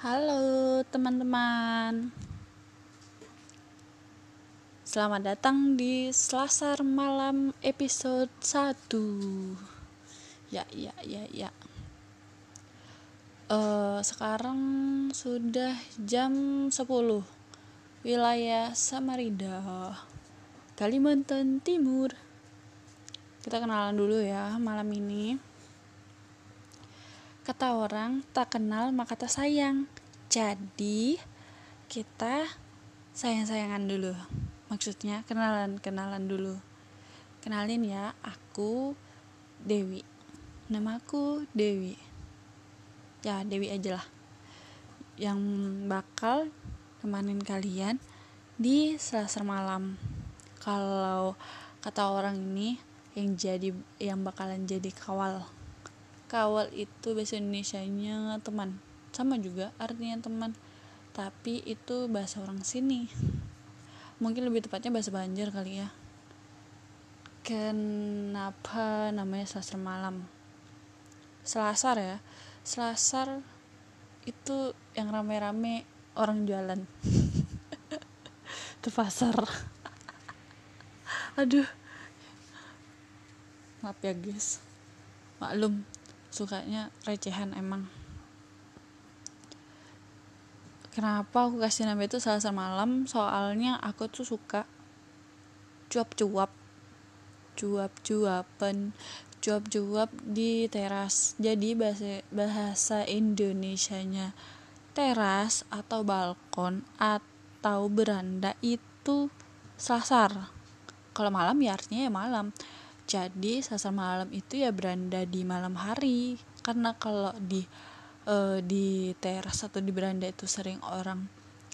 Halo teman-teman. Selamat datang di Selasar Malam episode 1 Ya, ya, ya, ya. Uh, Sekarang sudah jam 10 Wilayah Samarinda Kalimantan Timur. Kita kenalan dulu ya malam ini Kata orang, tak kenal maka tak sayang. Jadi, kita sayang-sayangan dulu. Maksudnya kenalan-kenalan dulu. Kenalin ya, aku Dewi. Namaku Dewi. Ya, Dewi aja lah. Yang bakal temanin kalian di Selasa malam. Kalau kata orang ini yang jadi yang bakalan jadi kawal kawal itu bahasa Indonesia nya teman. Sama juga artinya teman. Tapi itu bahasa orang sini. Mungkin lebih tepatnya bahasa Banjar kali ya. Kenapa namanya selasar malam? Selasar ya. Selasar itu yang rame-rame orang jualan. Itu pasar. Aduh. Maaf ya guys. Maklum sukanya recehan emang. Kenapa aku kasih nama itu Selasa malam? Soalnya aku tuh suka cuap-cuap cuap-cuapan cuap-cuap di teras. Jadi bahasa bahasa Indonesianya teras atau balkon atau beranda itu selasar kalau malam ya artinya ya malam jadi sasar malam itu ya beranda di malam hari. Karena kalau di uh, di teras atau di beranda itu sering orang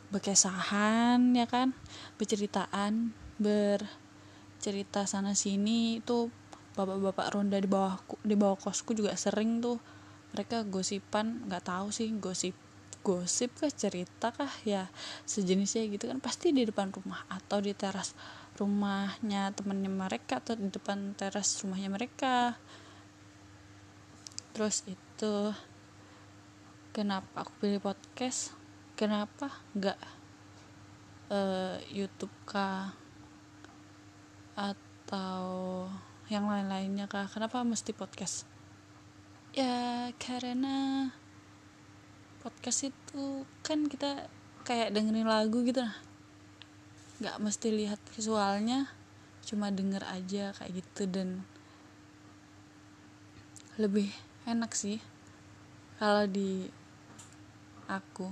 berkesahan ya kan? Berceritaan bercerita sana sini itu bapak-bapak ronda di bawah di bawah kosku juga sering tuh. Mereka gosipan nggak tahu sih gosip gosip kah cerita kah ya sejenisnya gitu kan. Pasti di depan rumah atau di teras rumahnya temannya mereka atau di depan teras rumahnya mereka. Terus itu kenapa aku pilih podcast? Kenapa nggak uh, YouTube kah? Atau yang lain-lainnya kah? Kenapa mesti podcast? Ya karena podcast itu kan kita kayak dengerin lagu gitu. nah nggak mesti lihat visualnya cuma denger aja kayak gitu dan lebih enak sih kalau di aku.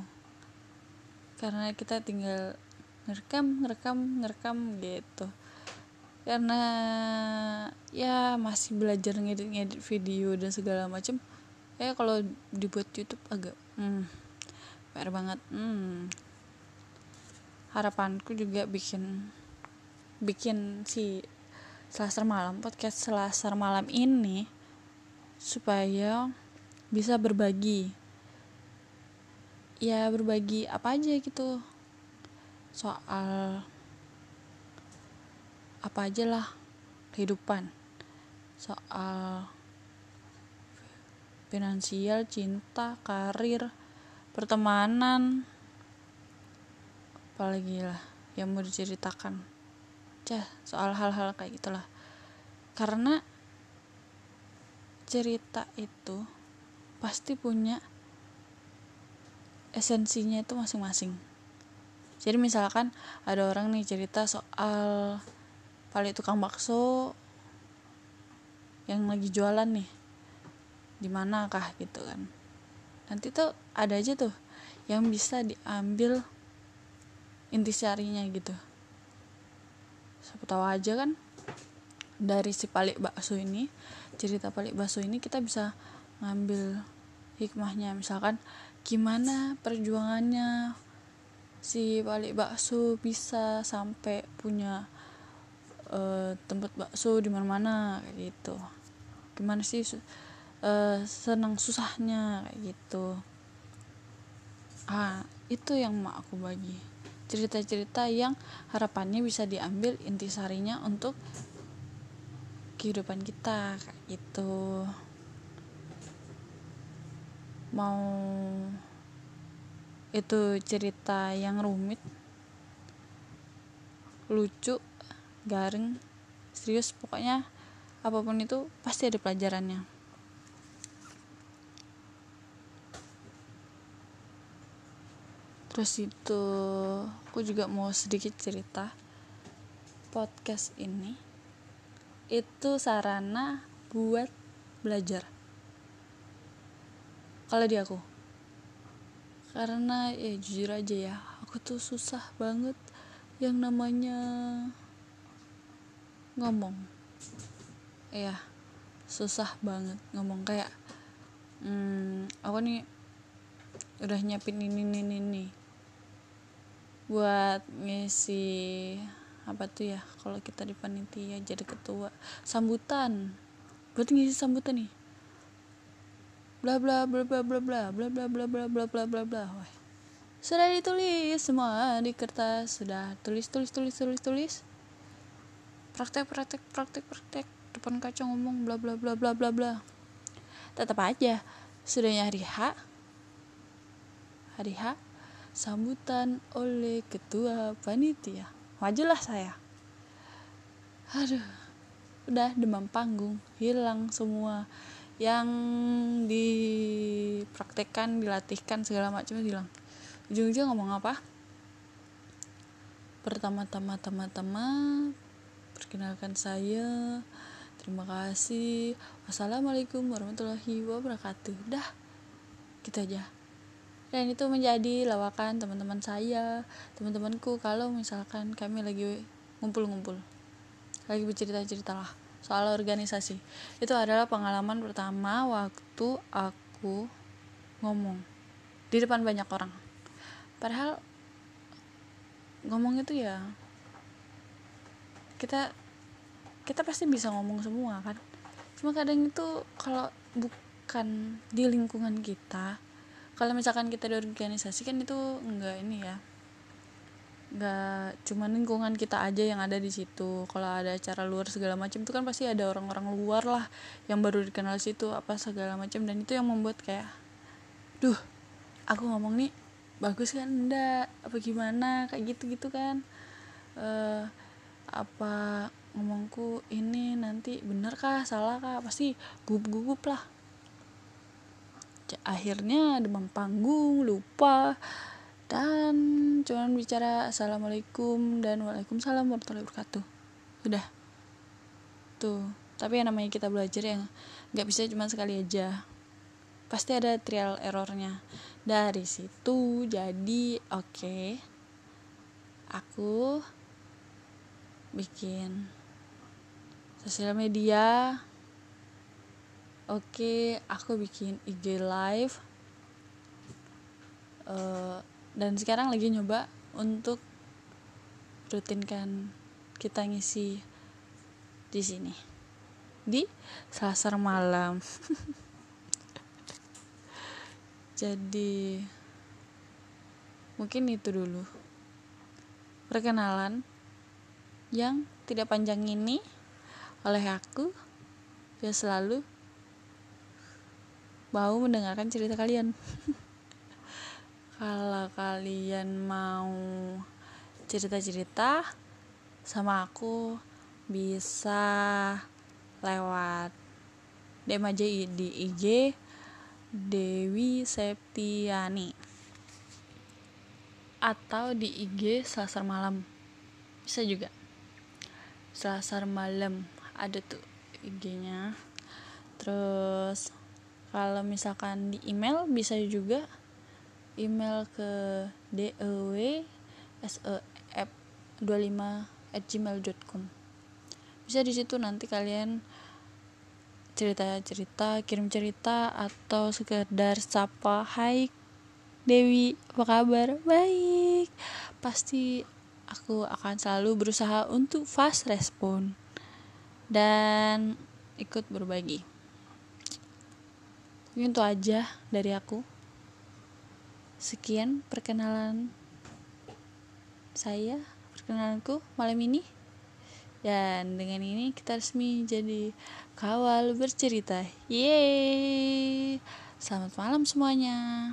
Karena kita tinggal ngerekam ngerekam ngerekam gitu. Karena ya masih belajar ngedit ngedit video dan segala macam ya kalau dibuat YouTube agak hmm, PR banget hmm, harapanku juga bikin bikin si Selasar malam podcast Selasar malam ini supaya bisa berbagi. Ya berbagi apa aja gitu. Soal apa aja lah kehidupan. Soal finansial cinta karir pertemanan apalagi lah yang mau diceritakan. Cah soal hal-hal kayak gitulah. Karena cerita itu pasti punya esensinya itu masing-masing. Jadi misalkan ada orang nih cerita soal paling tukang bakso yang lagi jualan nih di mana kah gitu kan. Nanti tuh ada aja tuh yang bisa diambil intisarinya gitu. Siapa tahu aja kan dari si palik bakso ini cerita palik bakso ini kita bisa ngambil hikmahnya. Misalkan gimana perjuangannya si palik bakso bisa sampai punya uh, tempat bakso di mana-mana kayak gitu. Gimana sih uh, senang susahnya kayak gitu. Ah itu yang mau aku bagi cerita-cerita yang harapannya bisa diambil intisarinya untuk kehidupan kita kayak gitu. Mau itu cerita yang rumit lucu garing serius pokoknya apa pun itu pasti ada pelajarannya terus itu aku juga mau sedikit cerita. Podcast ini itu sarana buat belajar. Kalau di aku. Karena ya jujur aja ya aku tuh susah banget yang namanya ngomong. Ya susah banget ngomong. Kayak hmm, aku nih udah nyiapin ini ini ini buat ngisi apa tuh ya kalau kita di panitia jadi ketua sambutan buat ngisi sambutan nih bla bla bla bla bla bla bla bla bla bla bla bla bla bla sudah ditulis semua di kertas sudah tulis tulis tulis tulis tulis praktek praktek praktek praktek depan kaca ngomong bla bla bla bla bla bla tetap aja sudahnya hari H hari H sambutan oleh ketua panitia. Majulah saya. Aduh udah demam panggung hilang semua. Yang dipraktekkan dilatihkan segala macam hilang. Ujung-ujung ngomong apa? Pertama-tama tama-tama perkenalkan saya. Terima kasih. Wassalamualaikum warahmatullahi wabarakatuh. Dah kita gitu aja dan itu menjadi lawakan teman-teman saya teman-temanku kalau misalkan kami lagi ngumpul-ngumpul lagi bercerita-cerita lah soal organisasi. Itu adalah pengalaman pertama waktu aku ngomong di depan banyak orang. Padahal ngomong itu ya kita kita pasti bisa ngomong semua kan. Cuma kadang itu kalau bukan di lingkungan kita kalau misalkan kita di organisasi kan itu enggak ini ya enggak cuma lingkungan kita aja yang ada di situ. Kalau ada acara luar segala macam itu kan pasti ada orang-orang luar lah yang baru dikenal situ apa segala macam. Dan itu yang membuat kayak duh aku ngomong nih bagus kan enggak apa gimana? Kayak gitu gitu kan. Uh, apa ngomongku ini nanti bener kah salah kah? Pasti gugup gugup lah akhirnya demam panggung lupa. Dan cuman bicara assalamualaikum dan waalaikumsalam warahmatullahi wabarakatuh. Udah. Tuh. Tapi yang namanya kita belajar yang nggak bisa cuma sekali aja. Pasti ada trial errornya. Dari situ jadi oke. Okay, aku bikin sosial media oke aku bikin IG live. Uh, dan sekarang lagi nyoba untuk rutinkan kita ngisi di sini. Di Selasar malam. Jadi mungkin itu dulu. Perkenalan yang tidak panjang ini oleh aku ya selalu mau mendengarkan cerita kalian. Kalau kalian mau cerita-cerita sama aku bisa lewat DM aja di IG Dewi Septiani atau di IG Selasar Malam. Bisa juga. Selasar Malam ada tuh IG-nya terus kalau misalkan di email bisa juga. Email ke dew sef 25 at gmail.com bisa di situ nanti kalian cerita-cerita kirim cerita atau sekedar sapa hai Dewi apa kabar? Baik. Pasti aku akan selalu berusaha untuk fast respon dan ikut berbagi ini itu aja dari aku. Sekian perkenalan saya, perkenalanku malam ini. Dan dengan ini kita resmi jadi kawal bercerita. Yeay! Selamat malam semuanya.